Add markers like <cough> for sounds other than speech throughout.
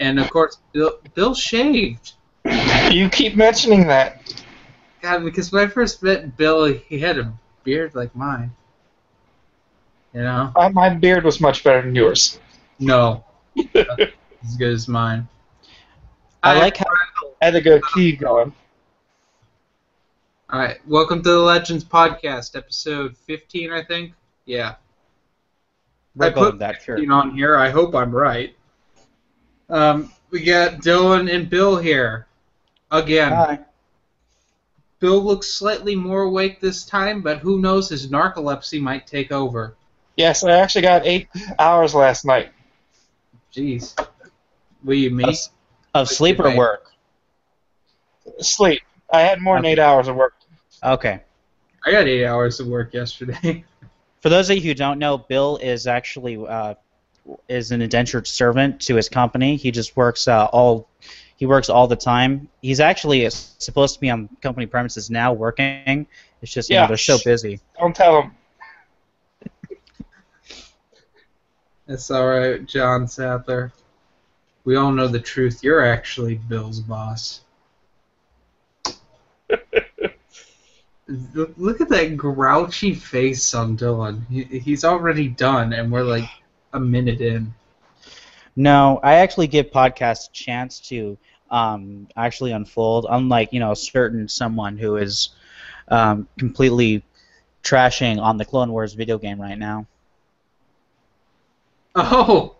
and of course, Bill, Bill shaved. You keep mentioning that. God, because when I first met Bill, he had a beard like mine. You know? Uh, my beard was much better than yours. No. <laughs> as good as mine. I like how I had a good key going. All right, welcome to the Legends Podcast, episode 15, I think. Yeah. we're I going put that sure. 15 on here. I hope I'm right. Um, we got Dylan and Bill here again. Hi. Bill looks slightly more awake this time, but who knows? His narcolepsy might take over. Yes, I actually got eight hours last night. Jeez. Will you me? Of, of sleep or work? Sleep. I had more than eight hours of work. Okay. I got eight hours of work yesterday. <laughs> For those of you who don't know, Bill is actually uh, is an indentured servant to his company. He just works uh, all he works all the time. He's actually supposed to be on company premises now working. It's just you know Yeah. they're so busy. Don't tell them. That's all right, John Sadler. We all know the truth. You're actually Bill's boss. Look, <laughs> look at that grouchy face on Dylan. He, he's already done, and we're like a minute in. No, I actually give podcasts a chance to um, actually unfold. Unlike you know certain someone who is um, completely trashing on the Clone Wars video game right now. Oh,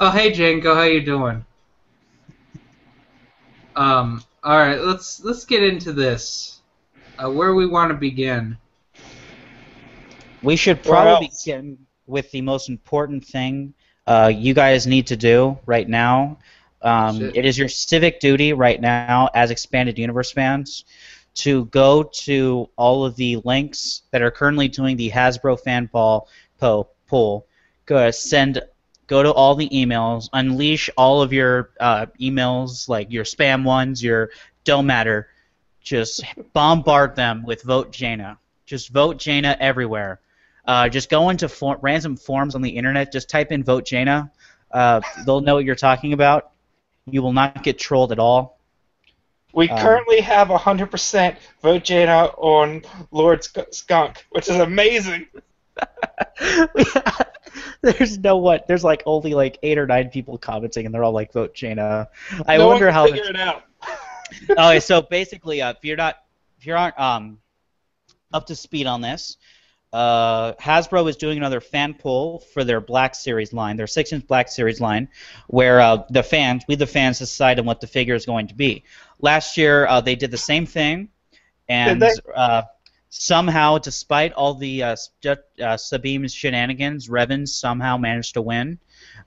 oh, hey Janko, how are you doing? Um, all right, let's let's get into this. Uh, where we want to begin? We should probably else? begin with the most important thing uh, you guys need to do right now. Um, it is your civic duty right now, as expanded universe fans, to go to all of the links that are currently doing the Hasbro fan ball po- poll. Go send, go to all the emails, unleash all of your uh, emails, like your spam ones, your don't matter. Just bombard them with vote Jaina. Just vote Jaina everywhere. Uh, just go into for- random forums on the internet. Just type in vote Jaina. Uh, they'll know what you're talking about. You will not get trolled at all. We Um, currently have 100% vote Jaina on Lord Sk- Skunk, which is amazing. <laughs> <laughs> there's no what. There's like only like eight or nine people commenting, and they're all like vote Jaina. I no wonder how. figure it out. <laughs> okay, so basically, uh, if you're not, if you aren't um, up to speed on this, uh, Hasbro is doing another fan poll for their Black Series line, their six-inch Black Series line, where uh, the fans, we the fans, decide on what the figure is going to be. Last year, uh, they did the same thing, and uh, somehow, despite all the uh, uh, Sabim's shenanigans, Revan somehow managed to win.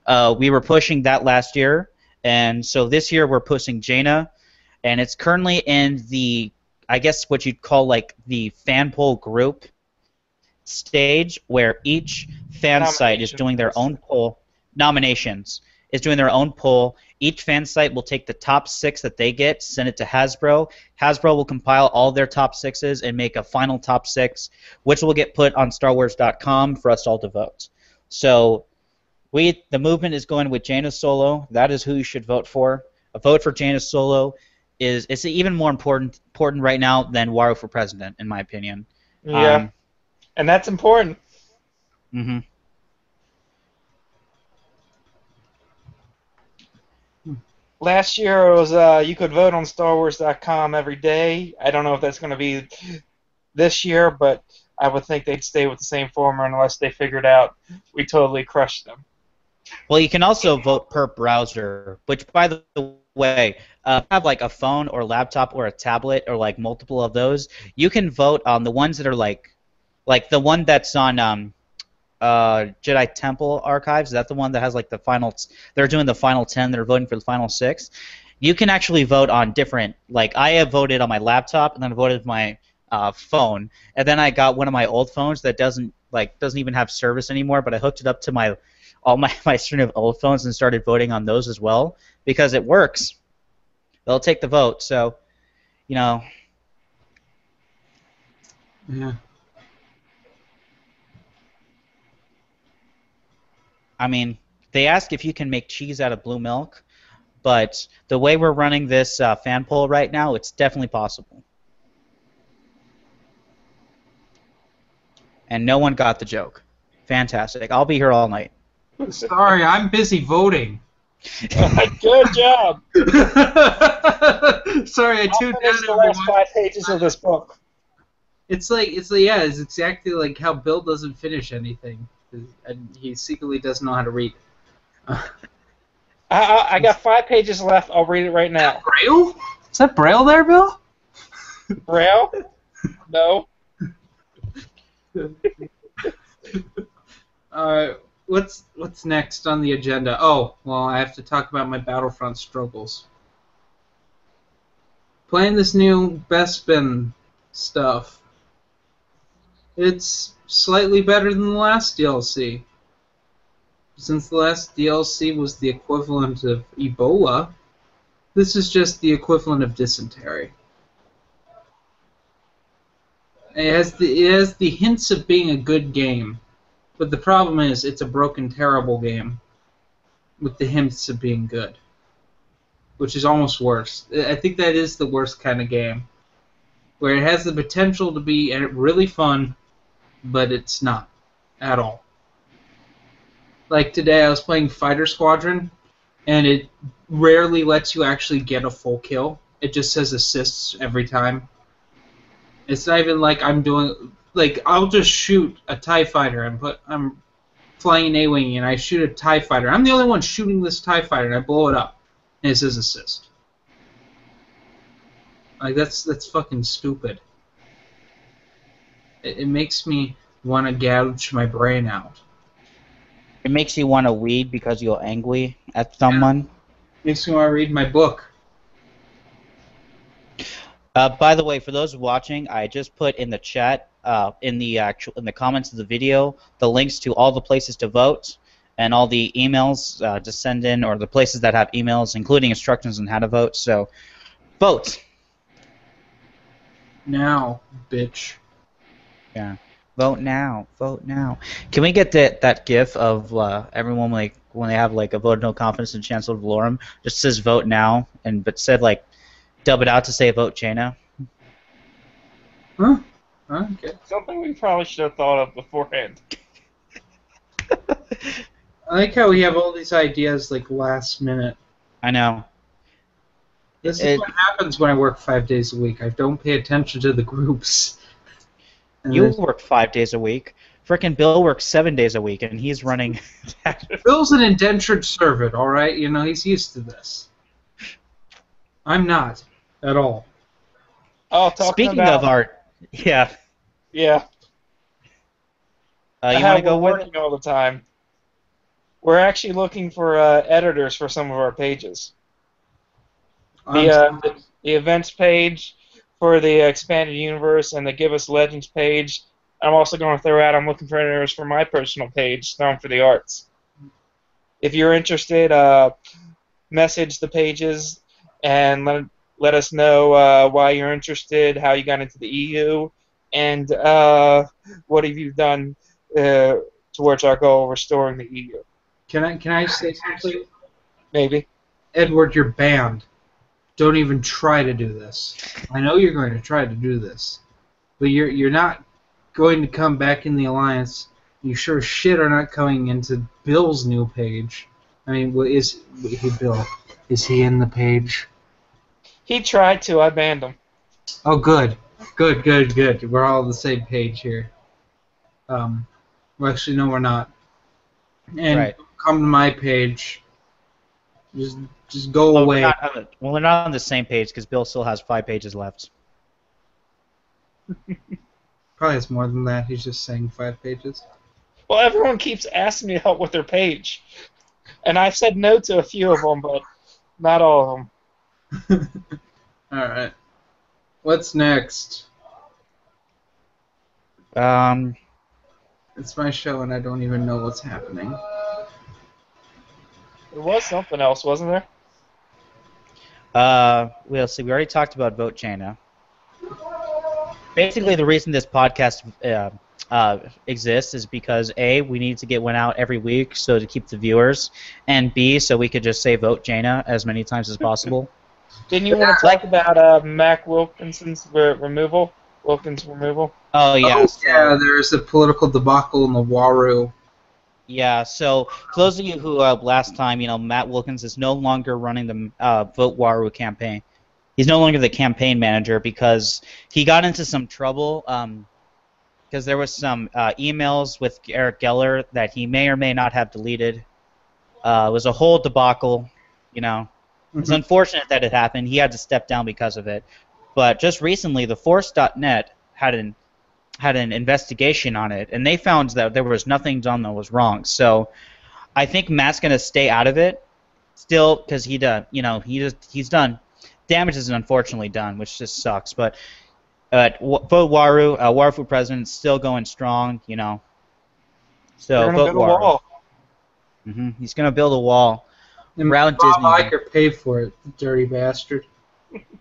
Uh, we were pushing that last year, and so this year we're pushing Jaina and it's currently in the I guess what you'd call like the fan poll group stage where each fan site is doing their own poll nominations is doing their own poll each fan site will take the top six that they get send it to hasbro hasbro will compile all their top sixes and make a final top six which will get put on starwars.com for us all to vote so we the movement is going with Jaina Solo. That is who you should vote for. A vote for Jaina Solo is it's even more important important right now than Waru for president, in my opinion. Yeah, um, and that's important. hmm Last year it was uh, you could vote on StarWars.com every day. I don't know if that's going to be this year, but I would think they'd stay with the same format unless they figured out we totally crushed them. Well, you can also vote per browser, which, by the way, uh, have like a phone or laptop or a tablet or like multiple of those. You can vote on the ones that are like, like the one that's on um, uh, Jedi Temple Archives. Is that the one that has like the final? They're doing the final ten. They're voting for the final six. You can actually vote on different. Like I have voted on my laptop, and then I voted my uh, phone, and then I got one of my old phones that doesn't like doesn't even have service anymore. But I hooked it up to my all my, <laughs> my string of old phones and started voting on those as well because it works. They'll take the vote. So, you know, Yeah. I mean, they ask if you can make cheese out of blue milk, but the way we're running this uh, fan poll right now, it's definitely possible. And no one got the joke. Fantastic. I'll be here all night. Sorry, I'm busy voting. <laughs> Good job. <laughs> Sorry, I I'll tuned finish out. the last five pages of this book. It's like it's like yeah, it's exactly like how Bill doesn't finish anything, and he secretly doesn't know how to read. <laughs> I, I, I got five pages left. I'll read it right now. Braille? Is that Braille there, Bill? Braille? No. <laughs> Uh, what's what's next on the agenda? Oh, well, I have to talk about my Battlefront struggles. Playing this new Bespin stuff. It's slightly better than the last DLC. Since the last DLC was the equivalent of Ebola, this is just the equivalent of dysentery. It has the it has the hints of being a good game, but the problem is it's a broken, terrible game, with the hints of being good, which is almost worse. I think that is the worst kind of game, where it has the potential to be really fun, but it's not at all. Like today, I was playing Fighter Squadron, and it rarely lets you actually get a full kill. It just says assists every time. It's not even like I'm doing like I'll just shoot a Tie Fighter and put I'm flying an A-wing and I shoot a Tie Fighter. I'm the only one shooting this Tie Fighter and I blow it up, and it says assist. Like that's that's fucking stupid. It, it makes me want to gouge my brain out. It makes you want to weed because you're angry at someone. Makes me want to read my book. Uh, by the way, for those watching, I just put in the chat, uh, in the actual, in the comments of the video, the links to all the places to vote and all the emails uh, to send in, or the places that have emails, including instructions on how to vote. So, vote. Now, bitch. Yeah. Vote now. Vote now. Can we get that that GIF of uh, everyone like when they have like a vote of no confidence in Chancellor Valorum, just says vote now, and but said like dub it out to say vote Jaina. Huh? Okay. Something we probably should have thought of beforehand. <laughs> I like how we have all these ideas like last minute. I know. This It- is what happens when I work five days a week. I don't pay attention to the groups. And You work five days a week. Frickin' Bill works seven days a week, and he's running. <laughs> <laughs> Bill's an indentured servant, all right. You know he's used to this. I'm not at all. Oh, talking Speaking about, of art, yeah. yeah, Uh, you how want to go we're with working all the time. We're actually looking for uh, editors for some of our pages. The, uh, the, the events page for the expanded universe and the Give Us Legends page. I'm also going to throw out. I'm looking for editors for my personal page, Stone for the Arts. If you're interested, uh, message the pages and let let us know uh, why you're interested, how you got into the EU, and uh, what have you done uh, towards our goal of restoring the EU. Can I can I say something? Maybe. Edward, you're banned. Don't even try to do this. I know you're going to try to do this, but you're you're not going to come back in the alliance. You sure shit are not coming into Bill's new page. I mean, what is hey Bill? Is he in the page? He tried to. I banned him. Oh, good, good, good, good. We're all on the same page here. Um, well, actually, no, we're not. And Right. come to my page. Just, just go Oh, away. we're not the, well, we're not on the same page because Bill still has five pages left. <laughs> Probably has more than that. He's just saying five pages. Well, everyone keeps asking me to help with their page, and I've said no to a few of them, but not all of them. <laughs> all right. What's next? Um, It's my show, and I don't even know what's happening. There was something else, wasn't there? uh, we'll see. We already talked about vote Jaina. Basically, the reason this podcast uh, uh, exists is because a we need to get one out every week so to keep the viewers, and b so we could just say vote Jaina as many times as possible. Didn't you want to talk about uh, Matt Wilkinson's re- removal? Wilkins removal? Oh yeah, Oh, so- yeah, there's a political debacle in the Waru. Yeah, so for those of you who uh, last time, you know, Matt Wilkins is no longer running the uh, Vote Waru campaign. He's no longer the campaign manager because he got into some trouble because there was some uh, emails with Eric Geller that he may or may not have deleted. Uh, it was a whole debacle, you know. It's Mhm. unfortunate that it happened. He had to step down because of it. But just recently, TheForce.net had an had an investigation on it, and they found that there was nothing done that was wrong. So, I think Matt's gonna stay out of it still because he done, you know, he just he's done. Damage is unfortunately done, which just sucks. But uh, w- vote Waru, uh, Waru for president, still going strong, you know. So gonna vote build a Waru. wall. hmm He's gonna build a wall. And Around Bob Disney. Iger paid for it, the dirty bastard.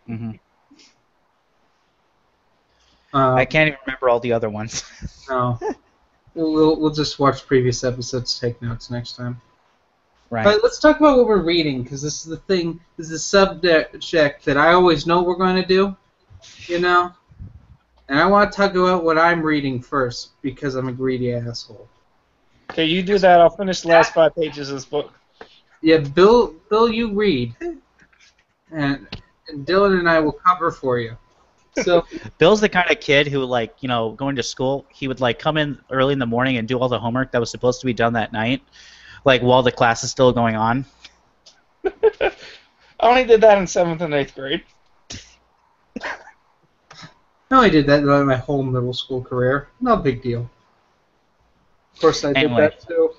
hmm Uh, I can't even remember all the other ones. <laughs> no. We'll, we'll, we'll just watch previous episodes, take notes next time. right. But let's talk about what we're reading, because this is the thing, this is the subject check that I always know we're going to do, you know? And I want to talk about what I'm reading first, because I'm a greedy asshole. Okay, you do that. I'll finish the last five pages of this book. Yeah, Bill, Bill, you read, and, and Dylan and I will cover for you. So, Bill's the kind of kid who, like, you know, going to school, he would like come in early in the morning and do all the homework that was supposed to be done that night, like while the class is still going on. <laughs> I only did that in seventh and eighth grade. <laughs> no, I only did that in my whole middle school career. No big deal. Of course, I did Anyway. that too.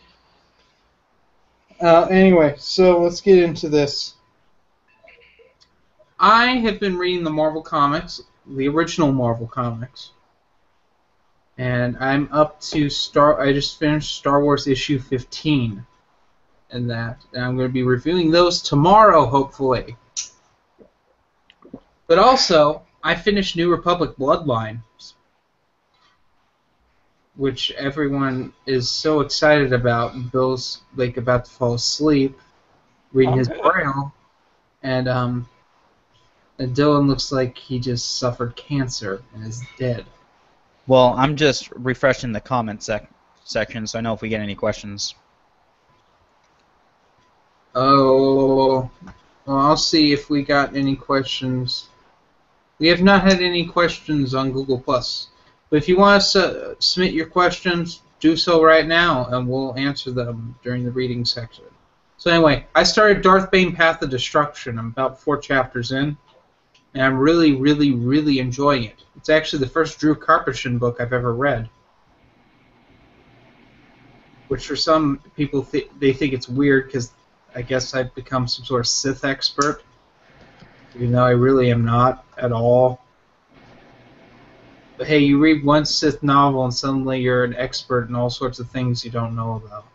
Uh, anyway, so let's get into this. I have been reading the Marvel comics, the original Marvel comics, and I'm up to Star. I just finished Star Wars issue 15, and that, and I'm going to be reviewing those tomorrow, hopefully. But also, I finished New Republic Bloodlines, which everyone is so excited about. Bill's like about to fall asleep, reading his braille, and um, and Dylan looks like he just suffered cancer and is dead. Well, I'm just refreshing the comment sec- section so I know if we get any questions. Oh, well, I'll see if we got any questions. We have not had any questions on Google Plus, but if you want to su- submit your questions, do so right now, and we'll answer them during the reading section. So anyway, I started Darth Bane: Path of Destruction. I'm about four chapters in, and I'm really, really, really enjoying it. It's actually the first Drew Karpyshyn book I've ever read. Which for some people th- they think it's weird because I guess I've become some sort of Sith expert, even though I really am not at all. But hey, you read one Sith novel and suddenly you're an expert in all sorts of things you don't know about.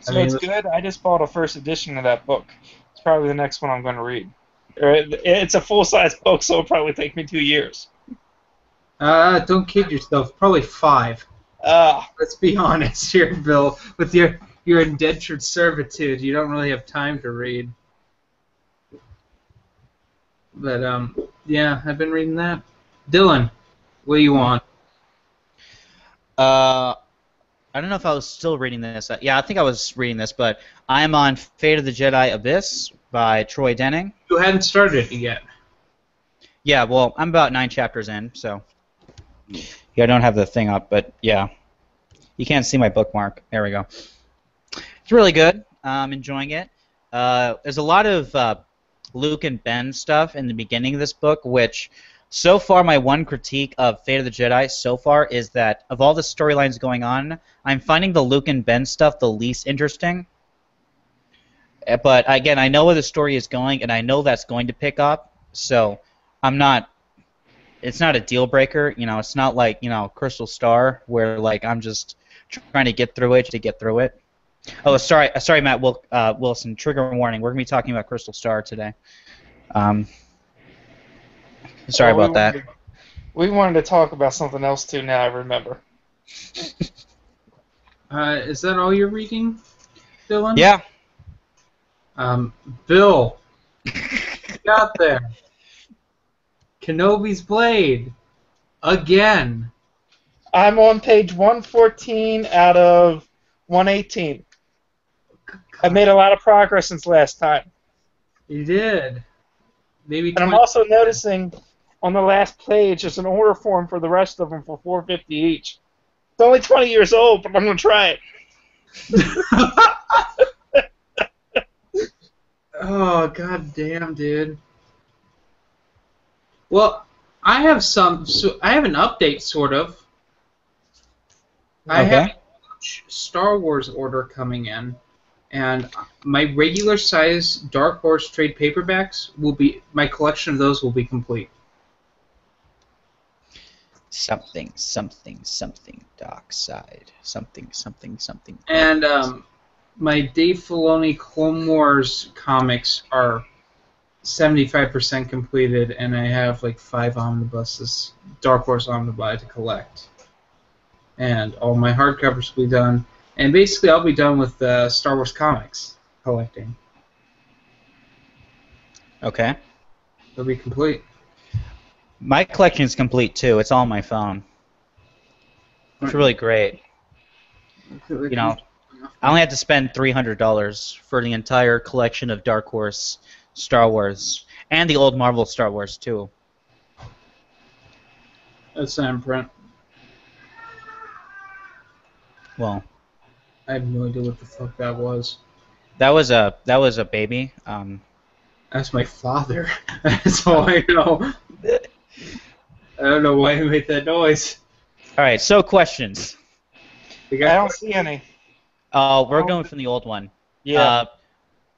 So I mean, it's it's- good. I just bought a first edition of that book. It's probably the next one I'm going to read. Or it- It's a full size book, so it'll probably take me two years. Uh, don't kid yourself. Probably five. Uh, Let's be honest here, Bill. With your your indentured servitude, you don't really have time to read. But um, yeah, I've been reading that. Dylan, what do you want? Uh, I don't know if I was still reading this. Uh, yeah, I think I was reading this, but I'm on Fate of the Jedi Abyss by Troy Denning. You hadn't started it yet. Yeah, well, I'm about nine chapters in, so yeah, I don't have the thing up, but yeah, you can't see my bookmark. There we go. It's really good. I'm enjoying it. Uh, there's a lot of uh, Luke and Ben stuff in the beginning of this book, which so far my one critique of Fate of the Jedi so far is that of all the storylines going on, I'm finding the Luke and Ben stuff the least interesting. Uh, But again, I know where the story is going, and I know that's going to pick up, so I'm not. It's not a deal breaker, you know. It's not like you know Crystal Star, where like I'm just trying to get through it to get through it. Oh, sorry, sorry, Matt uh, Wilson. Trigger warning. We're gonna be talking about Crystal Star today. Um, sorry well, about we that. Won't We wanted to talk about something else too. Now I remember. <laughs> Uh, is that all you're reading, Dylan? Yeah. Um, Bill, <laughs> got there. Kenobi's blade, again. I'm on page 114 out of 118. I made a lot of progress since last time. You did. Maybe. And I'm also noticing on the last page there's an order form for the rest of them for 450 each. It's only 20 years old, but I'm gonna try it. <laughs> oh god damn, dude. Well, I have some. So I have an update, sort of. I Okay. have a Star Wars order coming in, and my regular size Dark Horse trade paperbacks will be my collection of those will be complete. Something, something, something, dark side. Something, something, something. And um, my Dave Filoni Clone Wars comics are 75% completed, and I have like five omnibuses, Dark Horse omnibuy to collect. And all my hardcovers will be done. And basically, I'll be done with uh, Star Wars comics collecting. Okay. It'll be complete. My collection is complete too. It's all on my phone. It's really great. You know, I only had to spend three hundred dollars for the entire collection of Dark Horse Star Wars and the old Marvel Star Wars too. That's an imprint. Well, I have no idea what the fuck that was. that was a that was a baby. Um, That's my father. <laughs> That's all I know. <laughs> I don't know why he made that noise. all right. So questions. I don't see any. Uh, we're going from the old one. Yeah. Uh,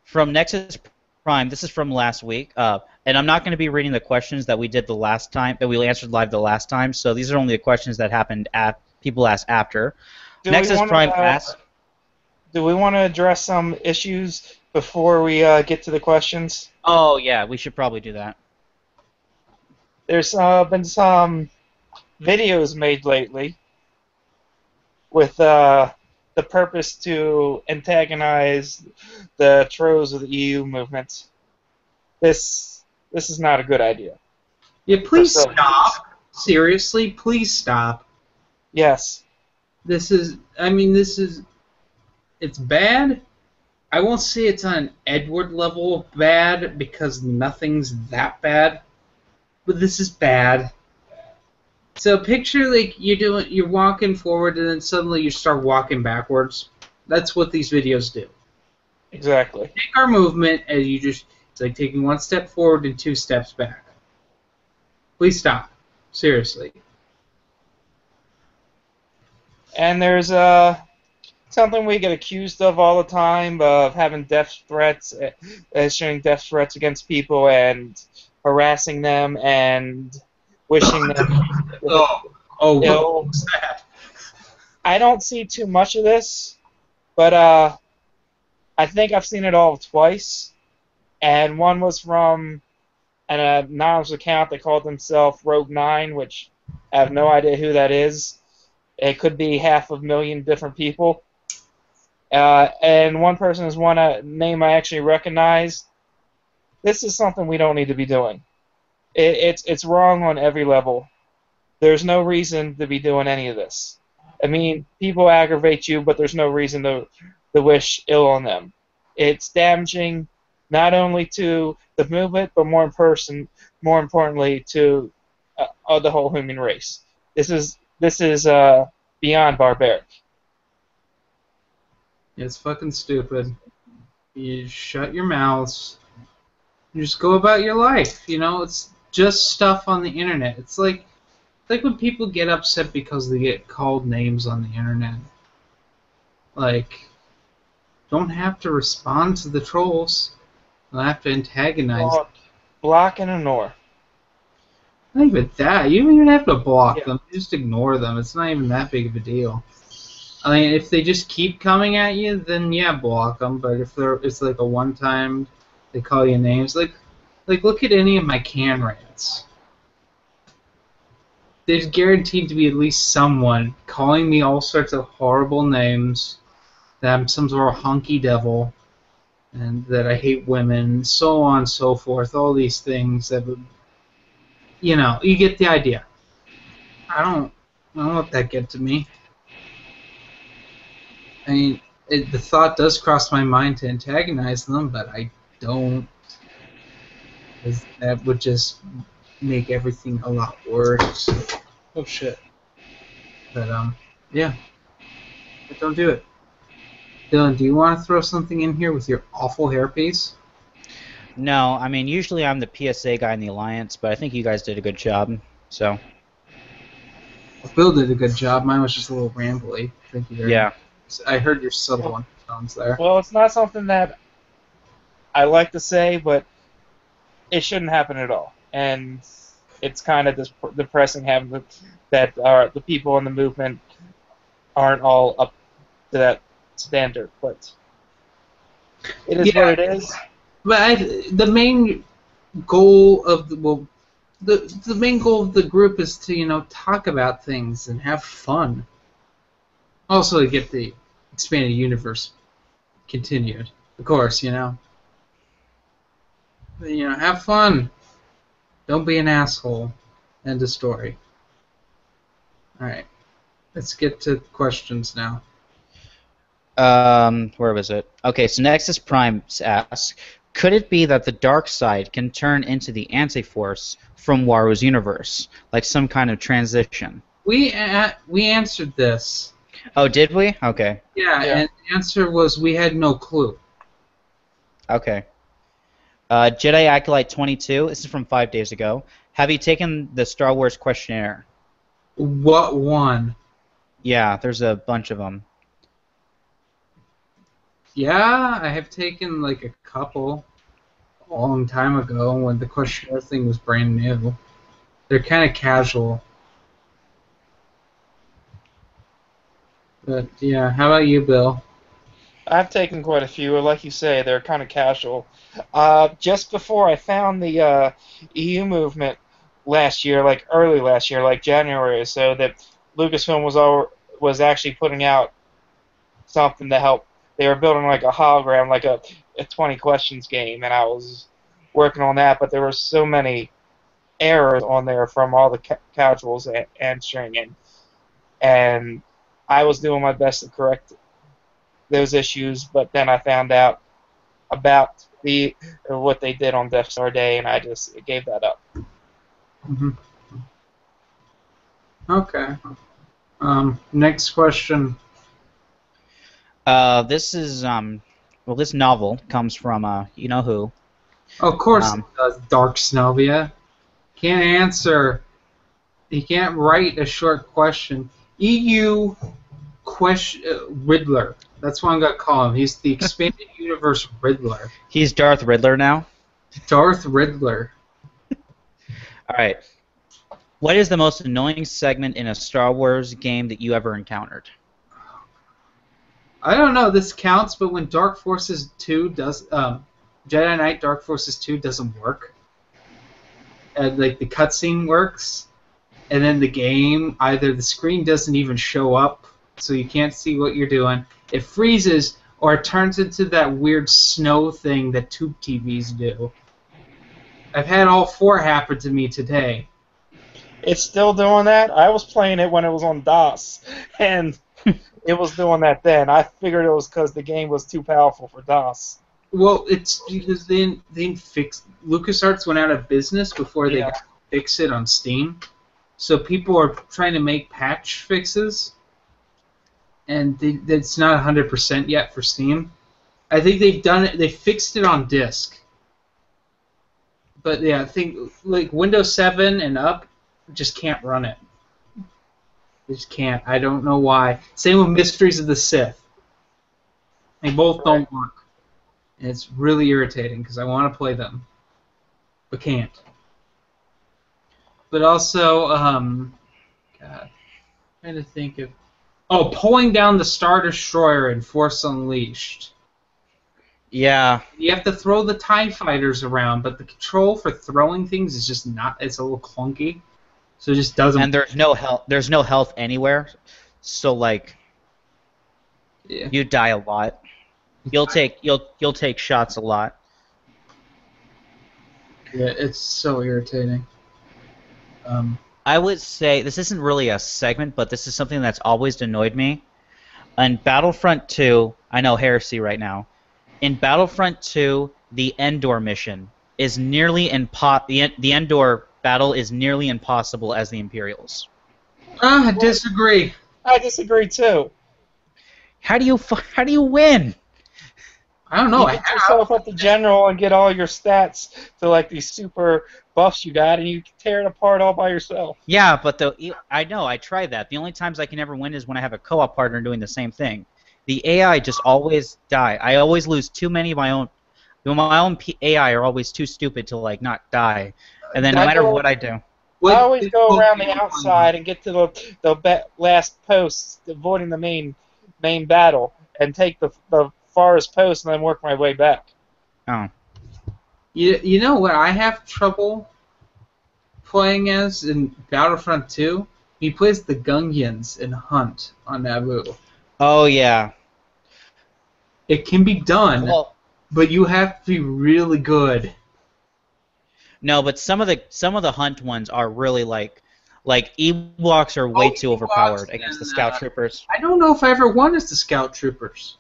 from Nexus Prime, this is from last week, uh, and I'm not going to be reading the questions that we did the last time that we answered live the last time. So these are only the questions that happened at people asked after. Do we Nexus wanna, Prime uh, asks. Do we want to address some issues before we uh, get to the questions? Oh yeah, we should probably do that. There's uh, been some videos made lately with uh, the purpose to antagonize the trolls of the EU movement. This this is not a good idea. Yeah, please So- stop. Seriously, please stop. Yes. This is, I mean, this is, it's bad. I won't say it's on an Edward level bad because nothing's that bad, but this is bad. So picture like you're doing, you're walking forward and then suddenly you start walking backwards. That's what these videos do. Exactly. Take our movement and you just, it's like taking one step forward and two steps back. Please stop. Seriously. And there's uh something we get accused of all the time of having death threats, uh, issuing death threats against people and harassing them and wishing them <laughs> Oh, oh, ill. what that? I don't see too much of this, but uh, I think I've seen it all twice. And one was from an anonymous account that called themselves Rogue Nine, which I have no idea who that is. It could be half a million different people. Uh, and one person is one uh, name I actually recognize. This is something we don't need to be doing. It, it's it's wrong on every level. There's no reason to be doing any of this. I mean, people aggravate you, but there's no reason to, to wish ill on them. It's damaging not only to the movement, but more in person, more importantly to uh, the whole human race. This is this is uh, beyond barbaric. It's fucking stupid. You shut your mouths. You just go about your life. You know, it's just stuff on the internet. It's like, like when people get upset because they get called names on the internet. Like, don't have to respond to the trolls. Don't have to antagonize. Block, block and ignore. Not even that. You don't even have to block Yeah. them. Just ignore them. It's not even that big of a deal. I mean, if they just keep coming at you, then yeah, block them. But if they're, it's like a one-time, they call you names. Like, like look at any of my can rants. there's guaranteed to be at least someone calling me all sorts of horrible names, that I'm some sort of hunky devil, and that I hate women, so on and so forth. All these things that you know, you get the idea. I don't, I don't let that get to me. I mean, it, the thought does cross my mind to antagonize them, but I don't. 'cause that would just make everything a lot worse. Oh shit. But um, yeah. But don't do it. Dylan, do you want to throw something in here with your awful hairpiece? No, I mean usually I'm the PSA guy in the alliance, but I think you guys did a good job. So Bill did a good job. Mine was just a little rambly. Thank you very yeah, much. I heard your subtle undertones there. Well, it's not something that I like to say, but it shouldn't happen at all. And it's kind of dis- depressing having that uh, the people in the movement aren't all up to that standard. But it is Yeah. what it is. But I, the main goal of the well, the the main goal of the group is to you know talk about things and have fun. Also, to get the expanded universe continued, of course, you know. But, you know, have fun. Don't be an asshole. End of story. All right, let's get to questions now. um, where was it? Okay, so Nexus Prime asks, could it be that the dark side can turn into the anti-force from Waru's universe, like some kind of transition? We a- we answered this. Oh, did we? Okay, Yeah, Yeah. and the answer was we had no clue. okay. Uh, Jedi Acolyte 22. This is from five days ago. Have you taken the Star Wars questionnaire? What one? Yeah, there's a bunch of them. Yeah, I have taken like a couple a long time ago when the questionnaire thing was brand new. They're kind of casual. But yeah, how about you, Bill? I've taken quite a few. Like you say, they're kind of casual. Uh, just before I found the uh, EU movement last year, like early last year, like January or so, that Lucasfilm was all, was actually putting out something to help. They were building like a hologram, like a, a 20 questions game, and I was working on that. But there were so many errors on there from all the ca- casuals answering, and and I was doing my best to correct those issues, but then I found out about the what they did on Death Star Day, and I just gave that up. hmm Okay. Um, next question. Uh, this is um, well, this novel comes from uh, you know who? Of course, Um, it does, Dark Snovia. Can't answer. He can't write a short question. EU question uh, Riddler. That's what I'm gonna call him. He's the expanded <laughs> universe Riddler. He's Darth Riddler now. Darth Riddler. All right. What is the most annoying segment in a Star Wars game that you ever encountered? I don't know. This counts, but when Dark Forces two does, um, Jedi Knight Dark Forces two doesn't work, and like the cutscene works, and then the game either the screen doesn't even show up, so you can't see what you're doing. It freezes, or it turns into that weird snow thing that tube TVs do. I've had all four happen to me today. It's still doing that. I was playing it when it was on DOS, <laughs> and it was doing that then. I figured it was because the game was too powerful for DOS. Well, it's because they didn't, they didn't fix. LucasArts went out of business before they Yeah. got fix it on Steam. So people are trying to make patch fixes, and they, it's not 100% yet for Steam. I think they've done it. They fixed it on disk. But yeah, I think like Windows 7 and up just can't run it. They just can't. I don't know why. Same with Mysteries of the Sith. They both don't work. And it's really irritating because I want to play them, but can't. But also, um, God, trying to think of. Oh, pulling down the Star Destroyer in Force Unleashed. Yeah, You have to throw the TIE fighters around, but the control for throwing things is just not, it's a little clunky. so it just doesn't. and there's no health. There's no health anywhere, so like yeah. you die a lot. You'll <laughs> take you'll you'll take shots a lot. yeah, it's so irritating. Um, I would say this isn't really a segment, but this is something that's always annoyed me. In Battlefront 2, I know heresy right now. In Battlefront 2, the Endor mission is nearly impo- the the Endor battle is nearly impossible as the Imperials. ah, I disagree. I disagree too. How do you how do you win? I don't know. you I get have. yourself up to general and get all your stats to like these super buffs you got, and you tear it apart all by yourself. Yeah, but the I know I tried that. The only times I can ever win is when I have a co-op partner doing the same thing. The AI just always die. I always lose too many of my own. My own AI are always too stupid to like not die, and then no matter what I do, I always go around the outside and get to the the last post, avoiding the main main battle, and take the the farthest post, and then work my way back. oh, You, you know what I have trouble playing as in Battlefront 2? He plays the Gungans in Hunt on Naboo. oh yeah. It can be done, Well, but you have to be really good. no, but some of the some of the hunt ones are really like like Ewoks are way Oh, too Ewoks overpowered against the scout uh, troopers. I don't know if I ever won as the Scout Troopers.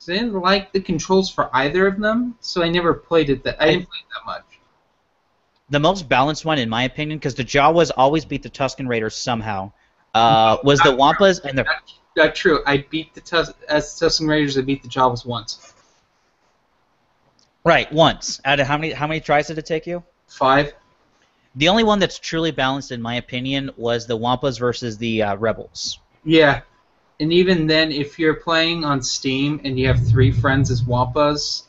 'Cause I didn't like the controls for either of them, so I never played it. That I didn't play it that much. The most balanced one, in my opinion, because the Jawas always beat the Tusken Raiders somehow, uh, was the Wampas and the That's, that's true. I beat the Tus- as Tusken Raiders. I beat the Jawas once. right once. Out of how many how many tries did it take you? Five. The only one that's truly balanced, in my opinion, was the Wampas versus the uh, Rebels. Yeah, and even then, if you're playing on Steam and you have three friends as Wampas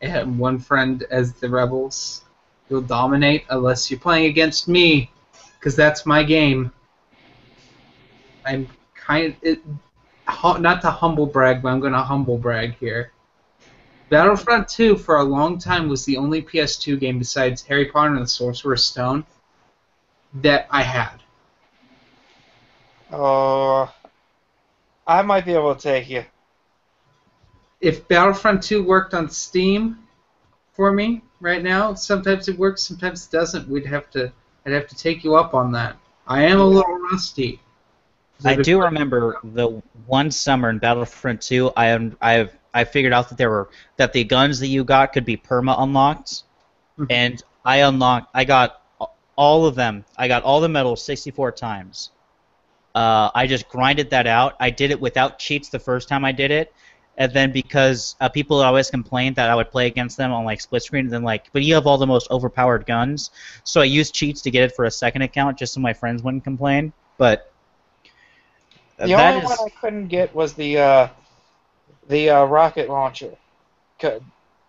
and one friend as the Rebels, you'll dominate unless you're playing against me, because that's my game. I'm kind of it, not to humble brag, but I'm going to humble brag here. Battlefront 2 for a long time was the only PS2 game besides Harry Potter and the Sorcerer's Stone that I had. Oh, I might be able to take you. if Battlefront 2 worked on Steam for me right now, sometimes it works, sometimes it doesn't. We'd have to I'd have to take you up on that. I am a little rusty. I do remember the one summer in Battlefront 2. I am I've I figured out that there were that the guns that you got could be perma unlocked, Mhm. and I unlocked. I got all of them. I got all the medals 64 times. Uh, I just grinded that out. I did it without cheats the first time I did it, and then because uh, people always complained that I would play against them on like split screen, and then like, but you have all the most overpowered guns, so I used cheats to get it for a second account just so my friends wouldn't complain. But The that only is- one I couldn't get was the uh, the uh, rocket launcher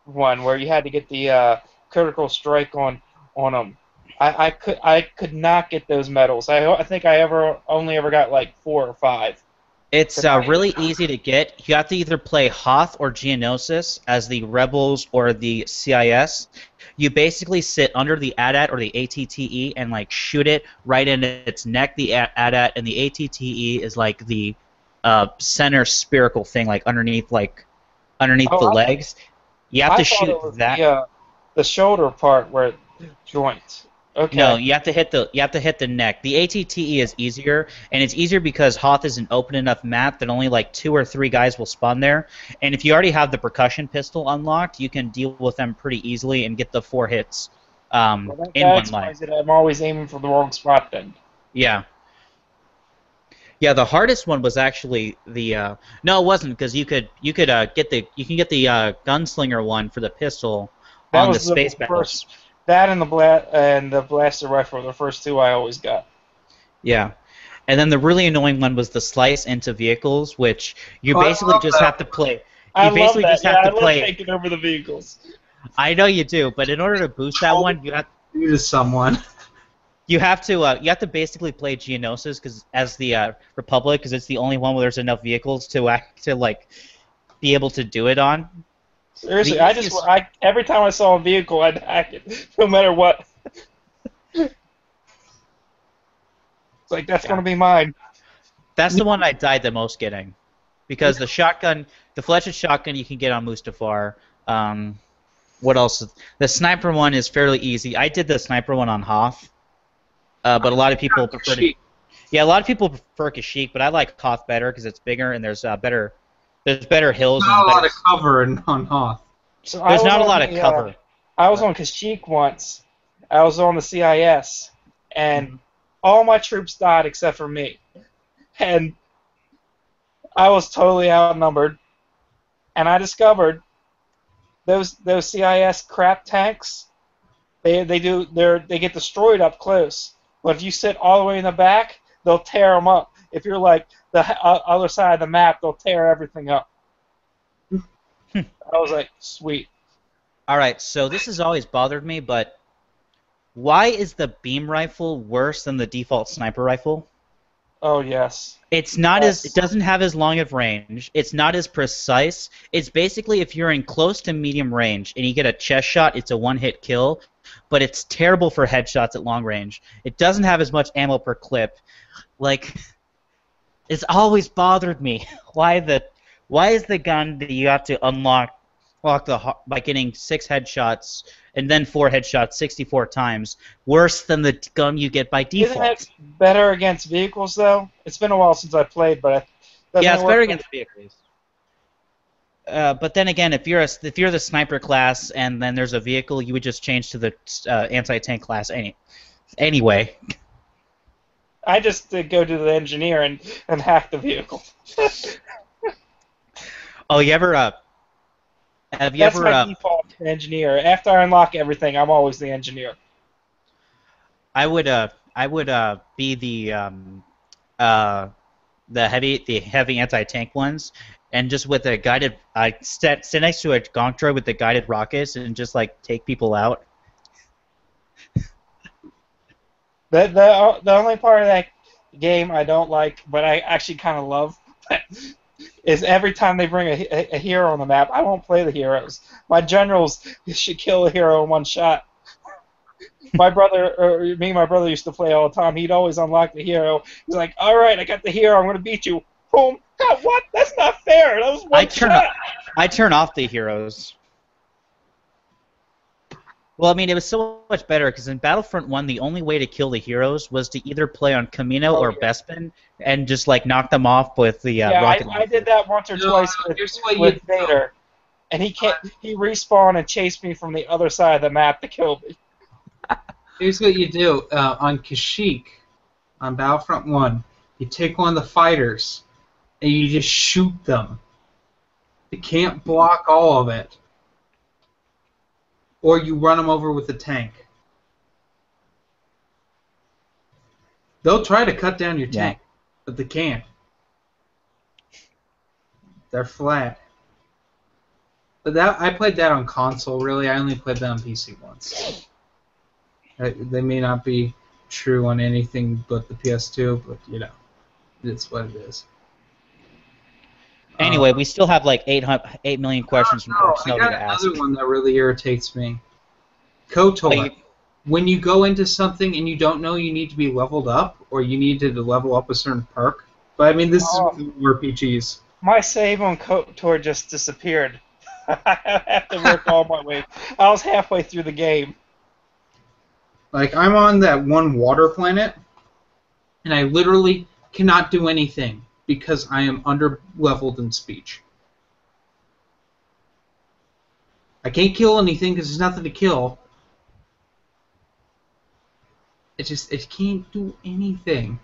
one, where you had to get the uh, critical strike on on them. I, I could I could not get those medals. I I think I ever only ever got like four or five. It's uh, really easy to get. You have to either play Hoth or Geonosis as the Rebels or the CIS. You basically sit under the AT-AT or the ATTE and like shoot it right in its neck. The AT-AT and the ATTE is like the uh, center spherical thing, like underneath like underneath Oh, the I- legs. You have I to shoot that. The, uh, the shoulder part where it joints. Okay. No, you have to hit the you have to hit the neck. The ATTE is easier, and it's easier because Hoth is an open enough map that only like two or three guys will spawn there. And if you already have the percussion pistol unlocked, you can deal with them pretty easily and get the four hits um, Well, that, in that one life. it. I'm always aiming for the wrong spot then. Yeah. Yeah, the hardest one was actually the uh, no, it wasn't because you could you could uh, get the you can get the uh, gunslinger one for the pistol That on the was the space first- battles. That and the bla- and the blaster rifle, the first two I always got. Yeah. And then the really annoying one was the slice into vehicles, which you Oh, basically just that. have to play. I You basically love that. just have yeah, to I love play- taking over the vehicles. I know you do, but in order to boost that one, you have do to someone. <laughs> you have to uh, you have to basically play Geonosis because as the uh, Republic, because it's the only one where there's enough vehicles to act to like be able to do it on. Seriously, The I just I every time I saw a vehicle, I'd hack it, <laughs> no matter what. It's like that's Yeah. gonna be mine. That's the one I died the most getting, because the shotgun, the fletched shotgun, you can get on Mustafar. Um, what else? The sniper one is fairly easy. I did the sniper one on Hoth, uh, but a lot of people prefer. To, yeah, a lot of people prefer Kashyyyk, but I like Hoth better because it's bigger and there's uh, better. There's better hills. Not a and lot of cover in, on Hoth. So there's not a on lot of the, uh, cover. I was on Kashyyyk once. I was on the CIS, and Mm-hmm. all my troops died except for me. And I was totally outnumbered. And I discovered those those CIS crap tanks. They they do they they get destroyed up close. But if you sit all the way in the back, they'll tear them up. If you're like the h- o- other side of the map, they'll tear everything up. I was like, sweet. All right, so this has always bothered me, but why is the beam rifle worse than the default sniper rifle? Oh yes. It's not as it doesn't have as long of range. It's not as precise. It's basically if you're in close to medium range and you get a chest shot, it's a one-hit kill, but it's terrible for headshots at long range. It doesn't have as much ammo per clip. Like <laughs> it's always bothered me. <laughs> Why the why is the gun that you have to unlock unlock the by getting six headshots and then four headshots 64 times worse than the gun you get by default? Isn't it better against vehicles though? It's been a while since I played, but I, yeah, it's better against vehicles. Uh, but then again, if you're a, if you're the sniper class and then there's a vehicle, you would just change to the uh, anti-tank class any anyway. <laughs> I just uh, go to the engineer and, and hack the vehicle. <laughs> Oh, you ever uh, have you That's ever my uh, default engineer. After I unlock everything, I'm always the engineer. I would uh I would uh be the um uh the heavy the heavy anti-tank ones and just with a guided I sit, sit next to a gonk droid with the guided rockets and just like take people out. The, the, uh, the only part of that game I don't like, but I actually kind of love, <laughs> is every time they bring a, a, a hero on the map, I won't play the heroes. My generals <laughs> should kill a hero in one shot. <laughs> My brother, or me and my brother used to play all the time. He'd always unlock the hero. He's like, "All right, I got the hero. I'm gonna beat you." Boom. God, what? That's not fair. That was one I turn shot. I turn off the heroes. Well, I mean, it was so much better because in Battlefront 1, the only way to kill the heroes was to either play on Kamino Oh, or yeah. Bespin and just like knock them off with the uh, yeah, rocket I, I did that once or No, twice no, with, with you Vader, and he can't. He respawned and chased me from the other side of the map to kill me. <laughs> Here's what you do uh, on Kashyyyk, on Battlefront One. You take one of the fighters, and you just shoot them. You can't block all of it, or you run them over with a tank. They'll try to cut down your Yeah. tank, but they can't. They're flat. But that I played that on console. Really, I only played that on PC once. They may not be true on anything but the PS2, but you know, it's what it is. Anyway, Uh, we still have like 800, 8 million questions from no, Dark I got to ask. another one that really irritates me. KOTOR. Like, when you go into something and you don't know you need to be leveled up or you need to level up a certain perk. But I mean, this Oh. is with RPGs. My save on KOTOR just disappeared. <laughs> I have to work all my way. I was halfway through the game. Like I'm on that one water planet, and I literally cannot do anything because I am under leveled in speech. I can't kill anything because there's nothing to kill. It just it can't do anything.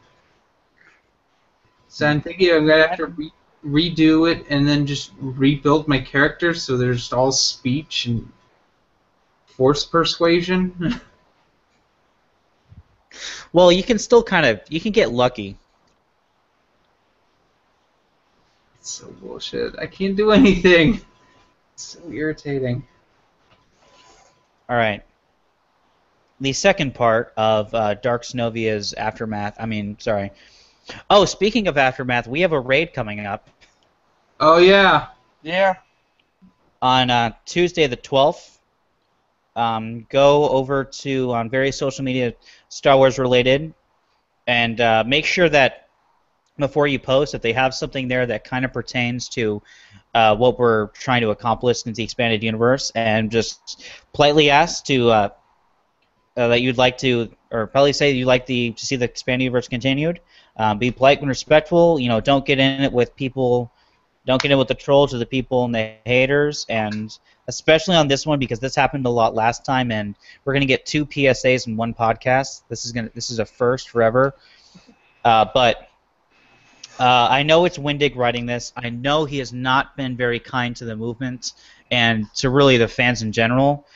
So I'm thinking I'm gonna have to re- redo it and then just rebuild my character so there's all speech and force persuasion. <laughs> well, you can still kind of you can get lucky. It's so bullshit. I can't do anything. It's so irritating. All right. The second part of uh, Dark Snovia's aftermath. I mean, sorry. Oh, speaking of aftermath, we have a raid coming up Oh yeah. Yeah. on uh, Tuesday the twelfth. Um, go over to on various social media Star Wars related. and uh, make sure that before you post if they have something there that kind of pertains to uh, what we're trying to accomplish in the expanded universe, and just politely ask to uh, uh, that you'd like to, or probably say you'd like the to see the expanded universe continued. Um, be polite and respectful. You know, don't get in it with people. Don't get in with the trolls or the people and the haters, and especially on this one because this happened a lot last time, and we're gonna get two PSAs in one podcast. This is gonna this is a first forever. Uh, but uh, I know it's Wendig writing this. I know he has not been very kind to the movement and to really the fans in general,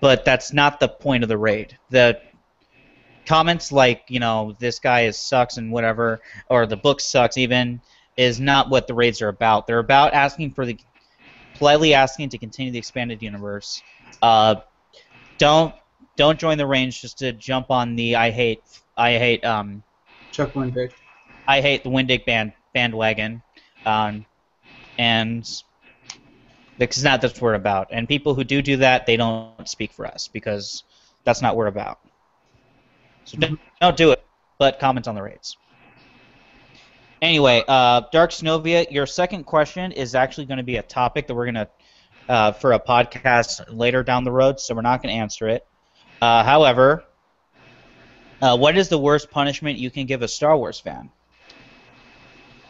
but that's not the point of the raid. The comments like, you know, this guy is sucks and whatever, or the book sucks even, is not what the raids are about. They're about asking for the politely asking to continue the expanded universe. Uh, don't don't join the range just to jump on the I hate I hate um Chuck Wendig. I hate the Wendig band bandwagon, um, and because not that's what we're about. And people who do do that, they don't speak for us because that's not what we're about. So don't, don't do it, but comment on the raids. Anyway, uh, Dark Snovia, your second question is actually going to be a topic that we're going to uh, for a podcast later down the road, so we're not going to answer it. Uh, however, uh, what is the worst punishment you can give a Star Wars fan?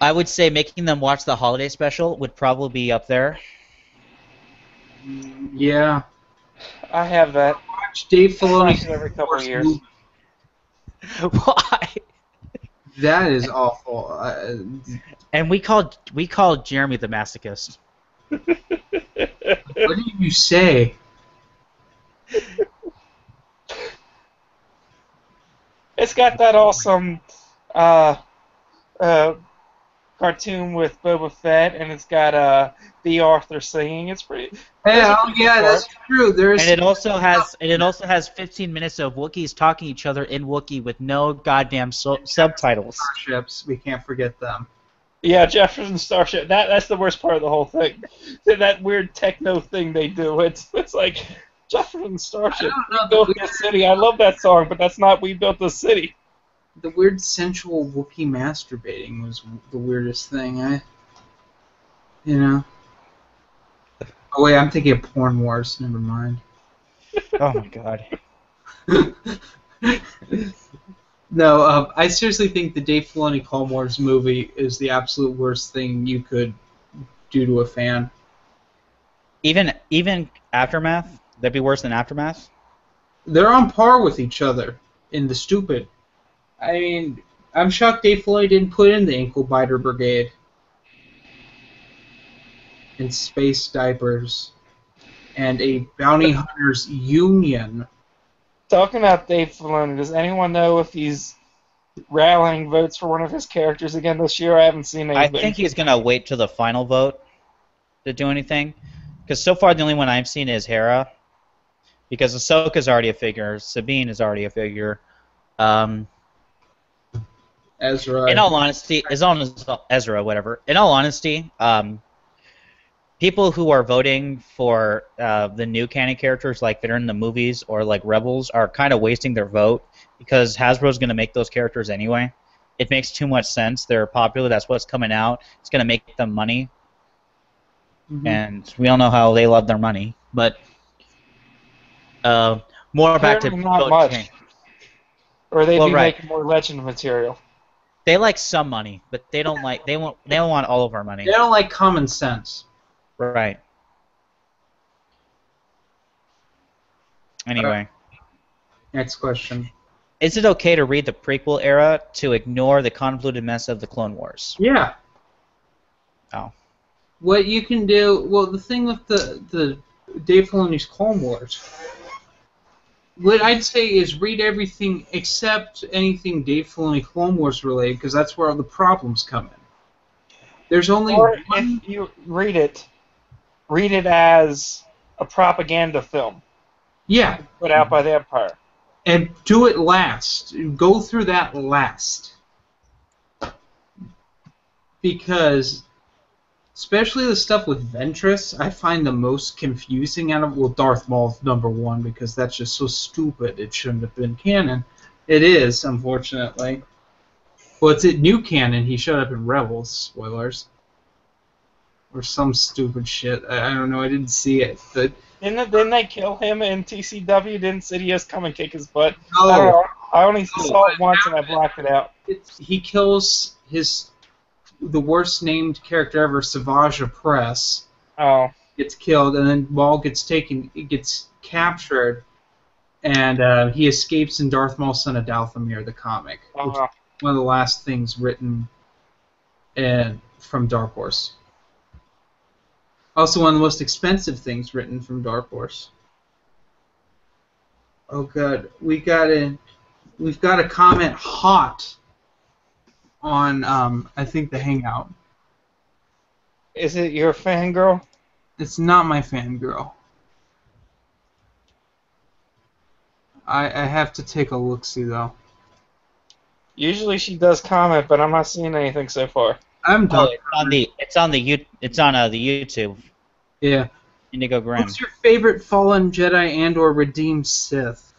I would say making them watch the holiday special would probably be up there. Yeah. I have that. Watch Dave Filoni Watch it every couple of years. <laughs> Why? That is awful. Uh, And we called we called Jeremy the masochist. what do you say? It's got that awesome uh, uh, cartoon with Boba Fett, and it's got uh, the Arthur singing. It's pretty. Yeah, pretty yeah, good that's true. There's And it also has and it also has 15 minutes of Wookiees talking to each other in Wookiee with no goddamn so- subtitles. starships. We can't forget them. Yeah, Jefferson Starship. That that's the worst part of the whole thing. <laughs> That- That weird techno thing they do. <laughs> It's it's like Jefferson Starship. I don't know, We built the this city. I love that song, but that's not we built the city. The weird sensual Wookiee masturbating was the weirdest thing. I, you know. Oh wait, I'm thinking of Porn Wars. Never mind. Oh my god. <laughs> no, um, I seriously think the Dave Filoni Clone Wars movie is the absolute worst thing you could do to a fan. Even even Aftermath, that'd be worse than Aftermath. They're on par with each other in the stupid. I mean, I'm shocked Dave Filoni didn't put in the Ankle Biter Brigade and Space Diapers and a Bounty Hunters Union. Talking about Dave Filoni, does anyone know if he's rallying votes for one of his characters again this year? I haven't seen I think he's gonna wait till the final vote to do anything, because so far the only one I've seen is Hera, because Ahsoka's already a figure, Sabine is already a figure. Um, Ezra. in all honesty, is on Ezra, whatever. In all honesty, um, people who are voting for uh, the new canon characters, like that are in the movies or like Rebels, are kind of wasting their vote because Hasbro's going to make those characters anyway. It makes too much sense. They're popular. That's what's coming out. It's going to make them money, Mhm. and we all know how they love their money. But uh, more back to Apparently not much. change. or they'd Well, be right. making more legend material. They like some money, but they don't like they won't they don't want all of our money. They don't like common sense. Right. Anyway, Next question. is it okay to read the prequel era to ignore the convoluted mess of the Clone Wars? Yeah. Oh. What you can do, well, the thing with the the Dave Filoni's Clone Wars, what I'd say is read everything except anything Dave Filoni Clone Wars related, because that's where all the problems come in. There's only Or one. if you read it, read it as a propaganda film Yeah, put out by the Empire. and do it last. Go through that last. Because, especially the stuff with Ventress, I find the most confusing out of. Well, Darth Maul's number one because that's just so stupid. It shouldn't have been canon. It is, unfortunately. Well, it's at new canon. He showed up in Rebels. Spoilers. Or some stupid shit. I, I don't know. I didn't see it, but Didn't, didn't they kill him in TCW? Didn't Sidious come and kick his butt? no. I. I only No, saw it once and I blocked it out. It's, he kills his the worst named character ever, Savage Opress, Oh. gets killed, and then Maul gets taken, gets captured, and uh, he escapes in Darth Maul, Son of Dathomir, the comic, which is Uh, one of the last things written in, from Dark Horse. Also, one of the most expensive things written from Dark Horse. Oh god, we got a, we've got a comment hot on um, I think the Hangout. is it your fangirl? It's not my fangirl. I I have to take a look see though. Usually she does comment, but I'm not seeing anything so far. I'm Oh, it's on the it's on the you it's on uh, the YouTube. yeah. Indigo Grim. What's your favorite fallen Jedi and or redeemed Sith?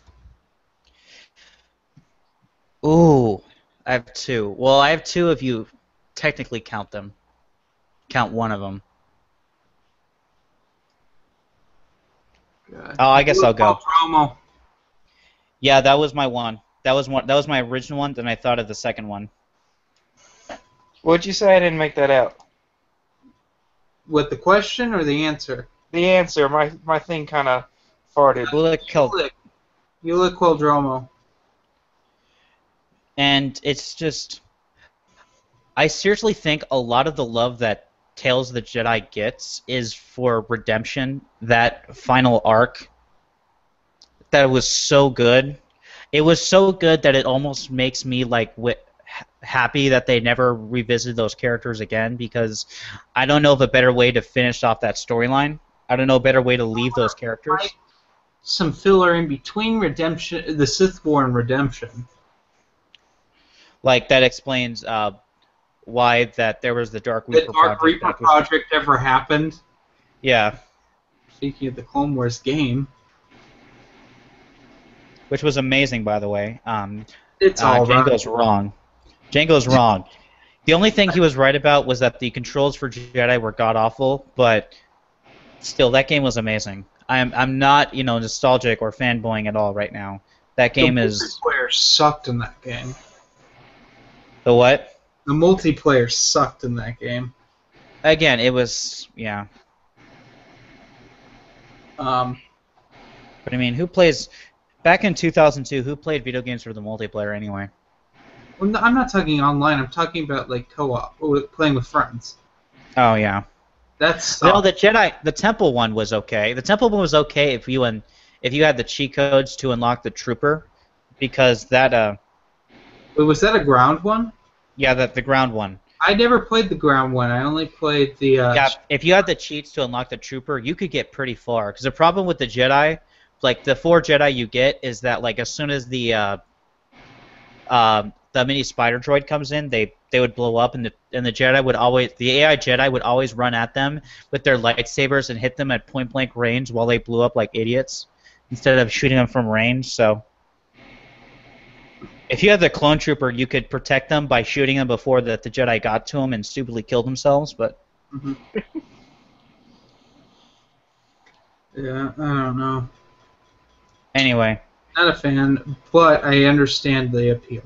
Ooh, I have two. Well, I have two if you technically count them. Count one of them. God. Oh, I guess I'll go. Promo. Yeah, that was my one. That was one. That was my original one. Then I thought of the second one. What'd you say? I didn't make that out. What the question or the answer? The answer, my my thing kind of farted. Ulic Qel, Ulic. Ulic Qel-Droma. And it's just. I seriously think a lot of the love that Tales of the Jedi gets is for redemption. That final arc. That was so good. It was so good that it almost makes me like happy that they never revisited those characters again because I don't know of a better way to finish off that storyline. I don't know a better way to leave those characters. Some filler in between redemption, the Sith War and redemption. Like that explains uh, why that there was the Dark The Reaper Dark project. Reaper project ever happened. yeah, Speaking of the Clone Wars game, which was amazing by the way. Um, it's uh, all right. Django's wrong. Django's <laughs> wrong. The only thing he was right about was that the controls for Jedi were god awful, but still, that game was amazing. I'm I'm not you know nostalgic or fanboying at all right now. That game the is sucked in that game. The what? The multiplayer sucked in that game. Again, it was yeah. Um, But I mean, who plays? Back in 2002, who played video games for the multiplayer anyway? well, no, I'm not talking online. I'm talking about like co-op, or playing with friends. Oh yeah. That's No, the Jedi, the Temple one was okay. The Temple one was okay if you and if you had the cheat codes to unlock the Trooper, because that uh Wait, was that a ground one? Yeah that the ground one. I never played the ground one. I only played the. Uh, Yeah, if you had the cheats to unlock the Trooper, you could get pretty far. Because the problem with the Jedi, like the four Jedi you get, is that like as soon as the uh, um, the mini spider droid comes in, they they would blow up, and the and the Jedi would always the AI Jedi would always run at them with their lightsabers and hit them at point blank range while they blew up like idiots, instead of shooting them from range. So. If you had the clone trooper, you could protect them by shooting them before that the Jedi got to them and stupidly killed themselves. But mhm. <laughs> yeah, I don't know. anyway, Not a fan, but I understand the appeal.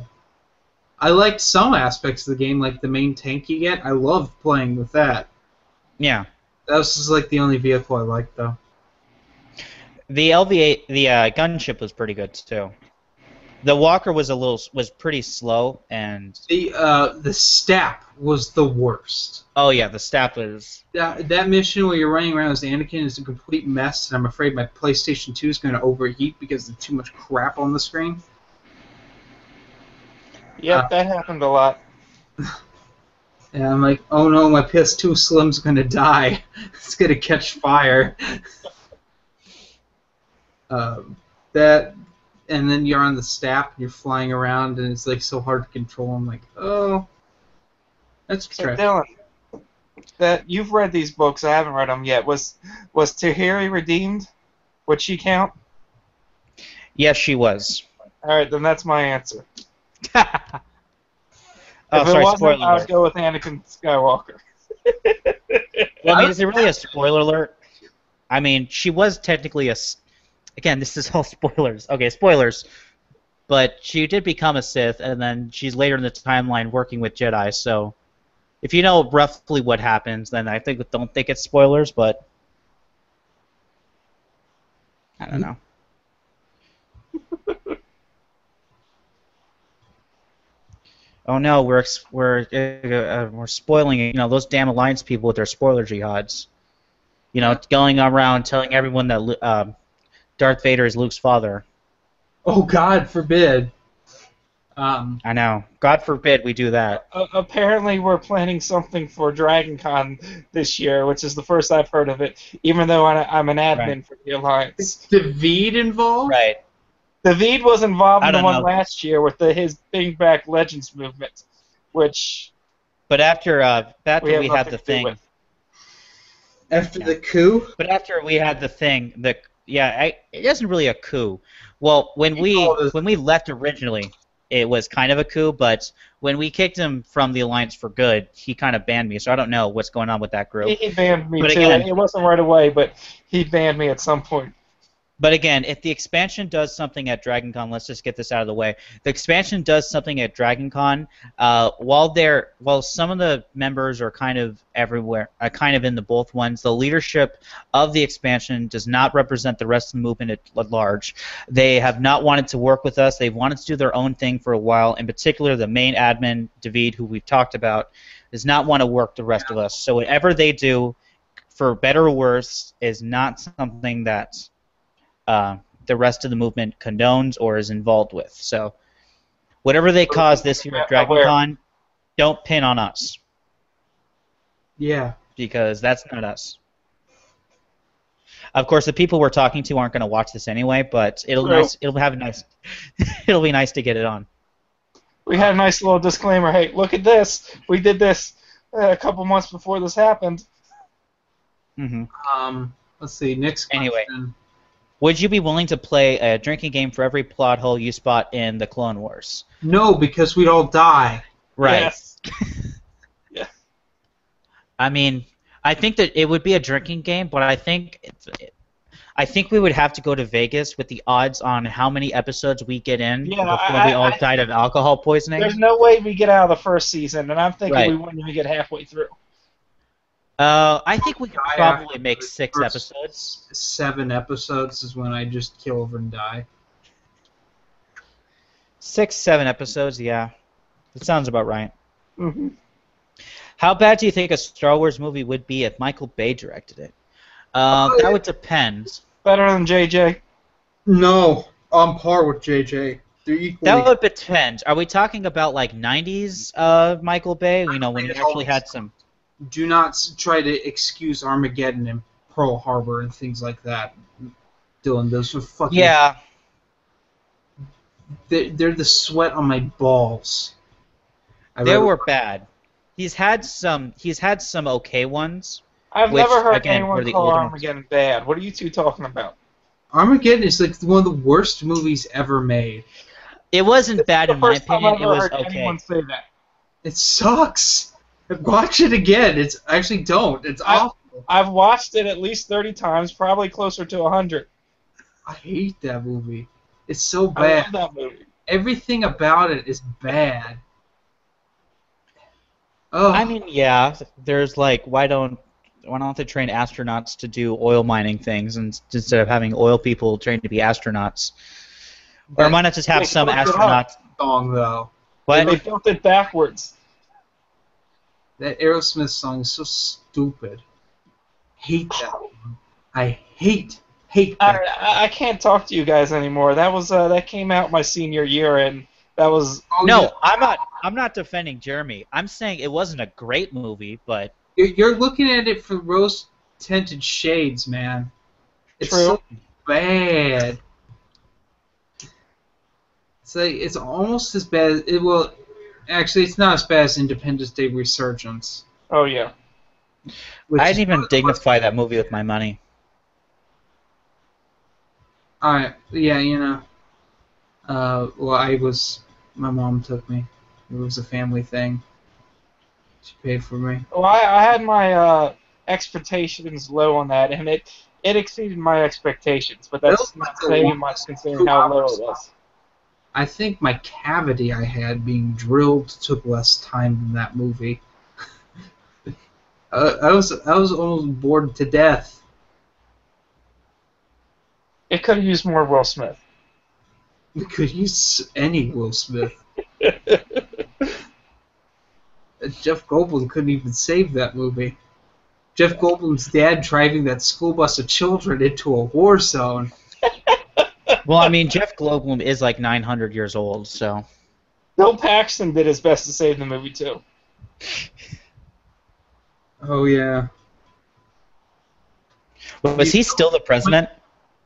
I liked some aspects of the game, like the main tank you get. I loved playing with that. yeah. That was just like the only vehicle I liked, though. The LV8, the uh, gunship was pretty good too. The Walker was a little was pretty slow, and The uh, the stap was the worst. oh yeah, the stap was That, that mission where you're running around as Anakin is a complete mess, and I'm afraid my PlayStation 2 is going to overheat because there's too much crap on the screen. Yep, Uh, that happened a lot. <laughs> And I'm like, oh no, my PS2 Slim's going to die. <laughs> it's going to catch fire. <laughs> um, that, and then you're on the stap and you're flying around, and it's like so hard to control. I'm like, oh, that's So trash. Dylan, that you've read these books, I haven't read them yet. Was was Tahiri redeemed? Would she count? yes, she was. All right, then that's my answer. <laughs> Oh, if sorry, it wasn't, spoiler I would go with Anakin Skywalker. Well, I mean, is it really a <laughs> spoiler alert? I mean, she was technically a. Again, this is all <laughs> spoilers. Okay, spoilers. But she did become a Sith, and then she's later in the timeline working with Jedi. So, if you know roughly what happens, then I think don't think it's spoilers. But I don't know. <laughs> oh no, we're we're uh, uh, we're spoiling it. You know those damn alliance people with their spoiler jihads. You know, going around telling everyone that um, Darth Vader is Luke's father. Oh God forbid. Um, I know. God forbid we do that. Uh, apparently, we're planning something for Dragon Con this year, which is the first I've heard of it, even though I, I'm an admin Right. for the Alliance. is David involved? Right. David was involved in the one know. last year with the, his Bring Back Legends movement, which But after uh, after we we, had the thing. After Yeah. the coup. but after we had the thing, the yeah, I, it isn't really a coup. Well, when we when we left originally, it was kind of a coup. But when we kicked him from the alliance for good, he kind of banned me. So I don't know what's going on with that group. He, he banned me But too. again- it wasn't right away, but he banned me at some point. But again, if the expansion does something at Dragon Con, let's just get this out of the way. The expansion does something at Dragon Con. Uh, while they're while some of the members are kind of everywhere, uh, kind of in the both ones, the leadership of the expansion does not represent the rest of the movement at, at large. They have not wanted to work with us. They've wanted to do their own thing for a while. In particular, the main admin, David, who we've talked about, does not want to work the rest of us. So whatever they do, for better or worse, is not something that uh, the rest of the movement condones or is involved with. So, whatever they cause this year at Dragon Aware. Con, don't pin on us Yeah. because that's not us. Of course, the people we're talking to aren't going to watch this anyway, but it'll True. nice. It'll have a nice. <laughs> it'll be nice to get it on. We had a nice little disclaimer. Hey, look at this. We did this uh, a couple months before this happened. Mm-hmm. Um. Let's see. Next question. Anyway. Would you be willing to play a drinking game for every plot hole you spot in the Clone Wars? No, because we'd all die. Right. Yes. <laughs> I mean, I think that it would be a drinking game, but I think it's, I think we would have to go to Vegas with the odds on how many episodes we get in Yeah, before I- we all I- died of alcohol poisoning. There's no way we get out of the first season, and I'm thinking Right. we wouldn't even get halfway through. Uh, I think we could Die probably make six episodes. Seven episodes is when I just kill over and die. Six, seven episodes, yeah. That sounds about right. hmm How bad do you think a Star Wars movie would be if Michael Bay directed it? Uh, Oh, that yeah. would depend. Better than JJ. No, on par with JJ. They're equally. That would depend. Are we talking about like '90s uh, Michael Bay? You know, when he actually had some. Do not try to excuse Armageddon and Pearl Harbor and things like that. Dylan, those are fucking. Yeah, They're, they're the sweat on my balls. I they read- were bad. He's had some. He's had some okay ones. I've Which, never heard again, were anyone the call older ones. Armageddon bad. What are you two talking about? Armageddon is like one of the worst movies ever made. It wasn't bad in my opinion. I've It was heard okay. anyone say that. It sucks. <laughs> Watch it again. It's actually don't. It's I- awful. I've watched it at least 30 times, probably closer to 100. I hate that movie. It's so I bad. love that movie. Everything about it is bad. Oh, I mean, yeah. There's like, why don't why don't they train astronauts to do oil mining things and, instead of having oil people trained to be astronauts? Or that why not just have some fucked it up. astronauts? song though. What? They built it backwards. That Aerosmith song is so stupid. Hate that. <sighs> Song. I hate hate I, that. I I can't talk to you guys anymore. That was uh, that came out my senior year, and that was Oh, No, yeah. I'm not. I'm not defending Jeremy. I'm saying it wasn't a great movie, but You're, you're looking at it for rose tinted shades, man. It's True. so bad. It's like it's almost as bad. As, it will actually. It's not as bad as Independence Day Resurgence. oh yeah. which I is didn't even of the worst- dignify that movie with my money. Alright, yeah, you know. Uh, well, I was. My mom took me. It was a family thing. She paid for me. Well, I, I had my uh, expectations low on that, and it it exceeded my expectations. But that's not saying much considering how low it was. I think my cavity I had being drilled took less time than that movie. <laughs> uh, I was I was almost bored to death. It could have used more Will Smith. We could use any Will Smith. <laughs> Jeff Goldblum couldn't even save that movie. Jeff Goldblum's dad driving that school bus of children into a war zone. Well, I mean, Jeff Goldblum is like 900 years old, so Bill Paxton did his best to save the movie too. Oh yeah. was he still the president?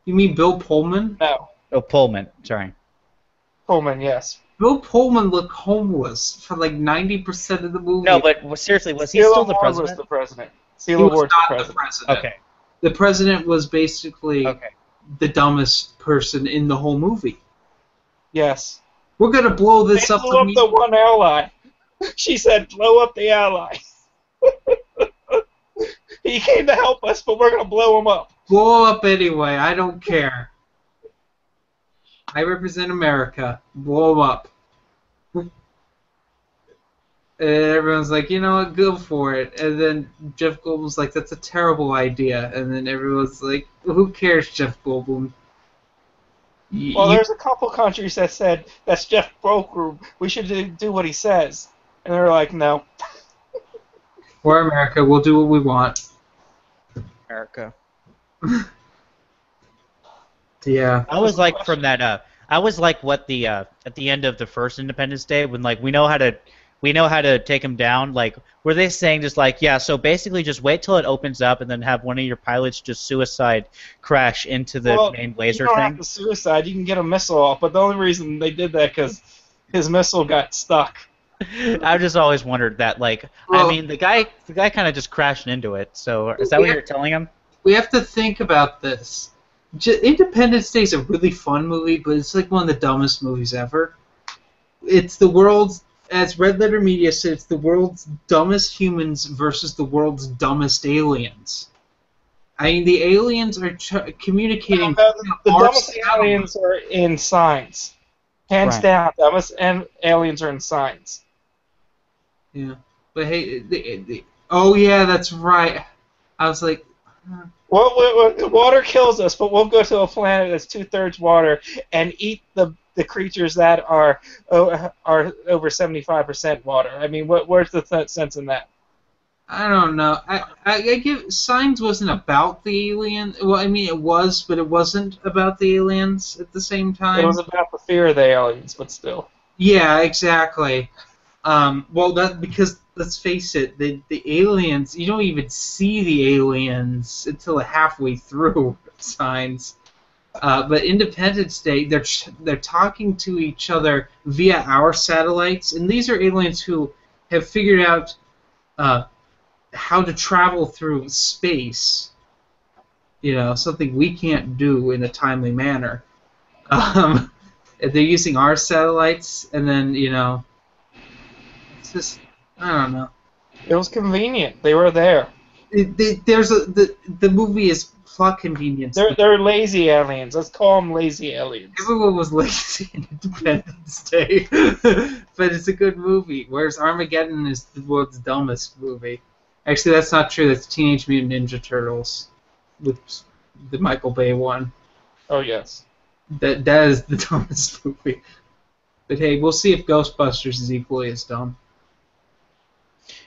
You mean Bill Pullman? No, Oh, Pullman. Sorry. Pullman, yes. Bill Pullman looked homeless for like ninety percent of the movie. No, but seriously, was he Sela still the Ward was president? the president. he Sela was Ward's not the the president. president. Okay. The president was basically Okay. the dumbest person in the whole movie. Yes. We're gonna blow this they up. Blow up the one ally. <laughs> She said, "Blow up the ally." <laughs> he came to help us, but we're gonna blow him up. Blow up anyway. I don't care. I represent America. Blow up. <laughs> And everyone's like, you know what, go for it. And then Jeff Goldblum's like, that's a terrible idea. And then everyone's like, who cares, Jeff Goldblum? Y- Well, you- there's a couple countries that said that's Jeff Goldblum. We should do, do what he says, and they're like, no. we're America. We'll do what we want. America. <laughs> Yeah. I was like from that. Uh, I was like what the uh, at the end of the first Independence Day when like we know how to we know how to take him down. Like were they saying just like yeah? So basically, just wait till it opens up and then have one of your pilots just suicide crash into the Well, main You laser don't have thing. to suicide. You can get a missile off, but the only reason they did that because his missile got stuck. <laughs> I've just always wondered that. Like Well- I mean, the guy the guy kind of just crashed into it. So is that what Yeah. you're telling him? we have to think about this. J- Independence Day is a really fun movie, but it's like one of the dumbest movies ever. It's the world's, as Red Letter Media said, it's the world's dumbest humans versus the world's dumbest aliens. I mean, the aliens are ch- communicating. the our dumbest sound. aliens are in science. Hands Right. down, dumbest and aliens are in science. Yeah, but hey, the, the, oh yeah, that's right. I was like, Well, what, what, water kills us, but we'll go to a planet that's two thirds water and eat the the creatures that are oh, are over seventy five percent water. I mean, what where's the th- sense in that? I don't know. I, I, I give Signs wasn't about the alien. Well, I mean it was, but it wasn't about the aliens at the same time. It was about the fear of the aliens, but still. yeah, exactly. Um, well, that because let's face it, the the aliens you don't even see the aliens until halfway through <laughs> Signs. Uh, but Independence Day, they're ch- they're talking to each other via our satellites, and these are aliens who have figured out uh, how to travel through space. You know, something we can't do in a timely manner. <laughs> Um, they're using our satellites, and then you know, it's just I don't know. It was convenient. They were there. It, there's a the the movie is plot convenience. They're they're lazy aliens. Let's call them lazy aliens. Everyone was lazy in Independence Day, <laughs> but it's a good movie. Whereas Armageddon is the world's dumbest movie. Actually, that's not true. That's Teenage Mutant Ninja Turtles, with the Michael Bay one. Oh yes. That that is the <laughs> dumbest movie. But hey, we'll see if Ghostbusters is equally as dumb.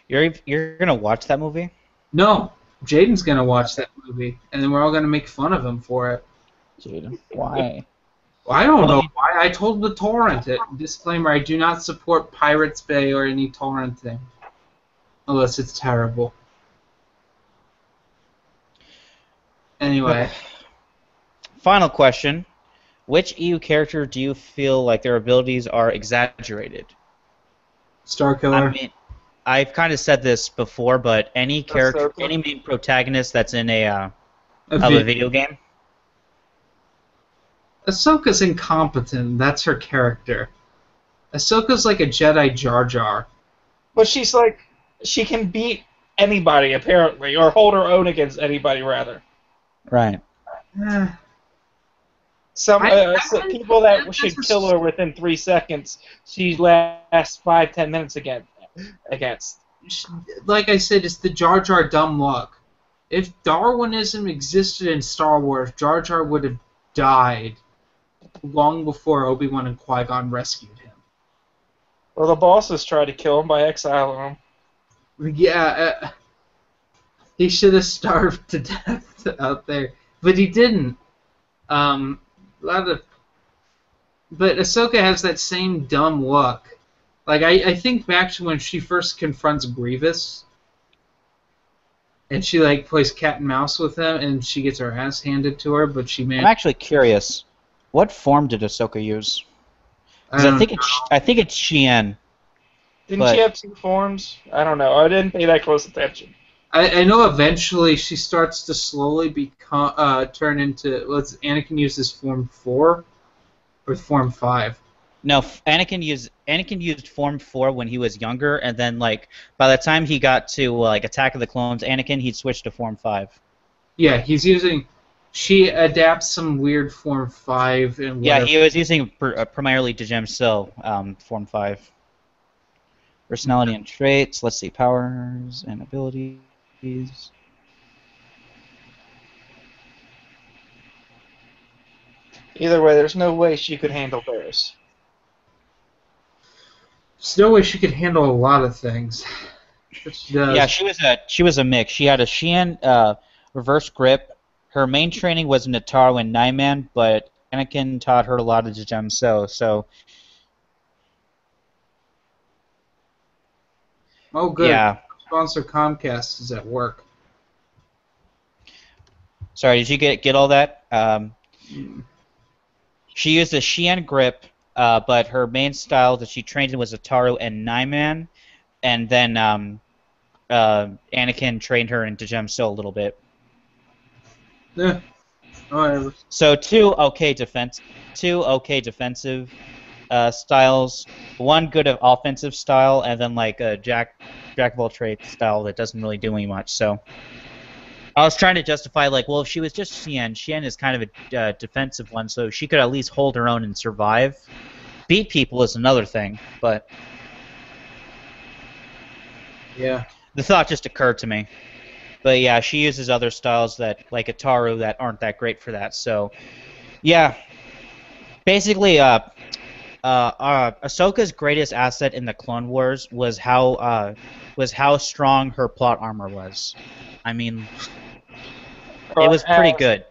You're you're gonna watch that movie? No, Jaden's gonna watch that movie, and then we're all gonna make fun of him for it. Jaden, <laughs> why? Well, I don't know why. I told the torrent it. Disclaimer: I do not support Pirates Bay or any torrenting, unless it's terrible. Anyway, Final question: Which EU character do you feel like their abilities are exaggerated? Star Killer. I mean, I've kind of said this before, but any character, Ahsoka? any main protagonist that's in a uh, A of a video game, Ahsoka's incompetent. That's her character. Ahsoka's like a Jedi Jar Jar. But she's like, she can beat anybody apparently, or hold her own against anybody rather. Right. <sighs> Some I- uh, I so think people that should kill her within three seconds, she lasts five ten minutes again against. like I said, it's the Jar Jar dumb luck. If Darwinism existed in Star Wars, Jar Jar would have died long before Obi Wan and Qui Gon rescued him. Well, the bosses tried to kill him by exiling him. Yeah, uh, he should have starved to death out there, but he didn't. Um, a lot of, but Ahsoka has that same dumb luck. Like I, I think back to when she first confronts Grievous, and she like plays cat and mouse with him, and she gets her ass handed to her, but she I'm actually curious. What form did Ahsoka use? 'Cause I, don't think know. it's I think it's Shien. Didn't But- she have two forms? I don't know. I didn't pay that close attention. I, I know eventually she starts to slowly become uh, turn into. Let's Anakin uses form four, or form five. No, Anakin used Anakin used Form Four when he was younger, and then like by the time he got to like Attack of the Clones, Anakin he'd switched to Form Five. Yeah, he's using. She adapts some weird form five and Yeah, whatever. he was using pr- uh, primarily Dejem Sil, um, Form Five. Personality and traits. Let's see, powers and abilities. Either way, there's no way she could handle Barris. There's no way she could handle a lot of things. But she does. Yeah, she was a she was a mix. She had a Shien uh, reverse grip. Her main training was Ataru and Niman, but Anakin taught her a lot of Sil. So oh, good. yeah. Sponsor Comcast is at work. Sorry, did you get get all that? Um, she used a Xi'an grip, uh, but her main style that she trained in was Ataru and Niman, and then um, uh, Anakin trained her in Dejem Sil a little bit. Yeah. Whatever. So two okay defense, two okay defensive uh, styles, one good offensive style, and then like a jack jack of all trades style that doesn't really do any much. So I was trying to justify like, well, if she was just Shien, Shien is kind of a uh, defensive one, so she could at least hold her own and survive. Beat people is another thing, but Yeah. the thought just occurred to me. But yeah, she uses other styles that like Ataru that aren't that great for that. So yeah, basically, uh, uh, uh, Ahsoka's greatest asset in the Clone Wars was how uh, was how strong her plot armor was. I mean, it was pretty As- good.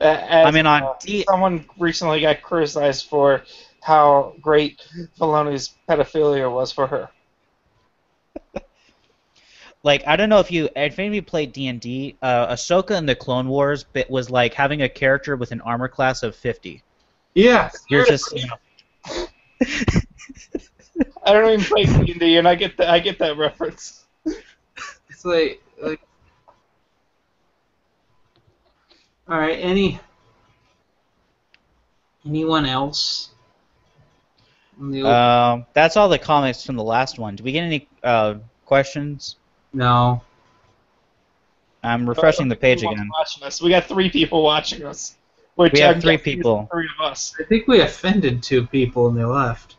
As, I mean, on uh, D- someone recently got criticized for how great Filoni's pedophilia was for her. <laughs> Like I don't know if you if any of you played D and D, uh, Ahsoka in the Clone Wars bit was like having a character with an armor class of 50. Yeah. You're just you know, <laughs> I don't even play D and D, and I get that. I get that reference. It's like like. All right. Any. Anyone else? On the- Um, that's all the comics from the last one. Do we get any uh, questions? no. I'm refreshing the page again. Watching us. We got three people watching us. Which We have I'm three people. Three of us. I think we offended two people and they left.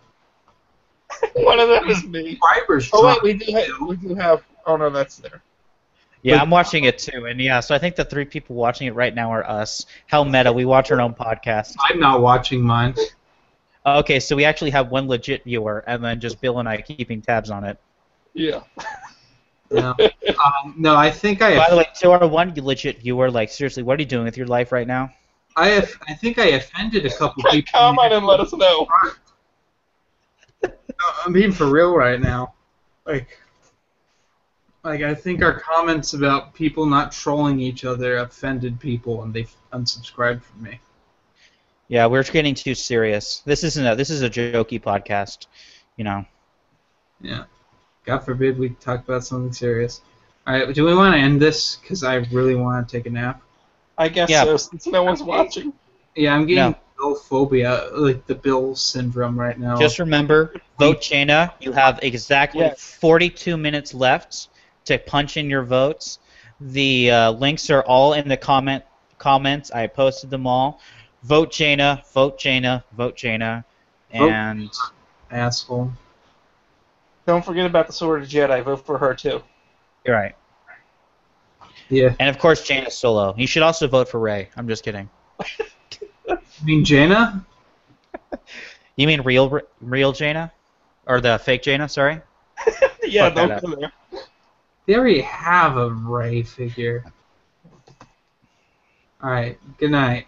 <laughs> One of them is me. Subscribers. Oh wait, we do have. We do have. Oh no, that's there. Yeah, I'm watching it too, and yeah, so I think the three people watching it right now are us. How meta! We watch our own podcast. I'm not watching mine. Okay, so we actually have one legit viewer, and then just Bill and I keeping tabs on it. Yeah. No. <laughs> um, no, I think I. By the way, to our one legit viewer, like seriously, what are you doing with your life right now? I have, I think I offended a couple <laughs> people. Comment and let us know. <laughs> No, I'm being for real right now. Like, like I think our comments about people not trolling each other offended people, and they unsubscribed from me. Yeah, we're getting too serious. This isn't a this is a jokey podcast, you know. Yeah. God forbid we talk about something serious. All right, do we want to end this? Because I really want to take a nap. I guess Yeah. so, since no one's watching. Yeah, I'm getting No. Bill phobia, like the Bill syndrome right now. Just remember, vote Jaina. You have exactly Yes. 42 minutes left to punch in your votes. The uh, links are all in the comment comments. I posted them all. Vote Jaina. Vote Jaina. Vote Jaina. Vote. And asshole. Don't forget about the Sword of Jedi. Vote for her too. you're right. Yeah. And of course, Jaina Solo. You should also vote for Ray. I'm just kidding. You mean Jaina? You mean real real Jaina, or the fake Jaina? Sorry. <laughs> yeah, Fuck don't up. go there. They already have a Rey figure. Alright, good night.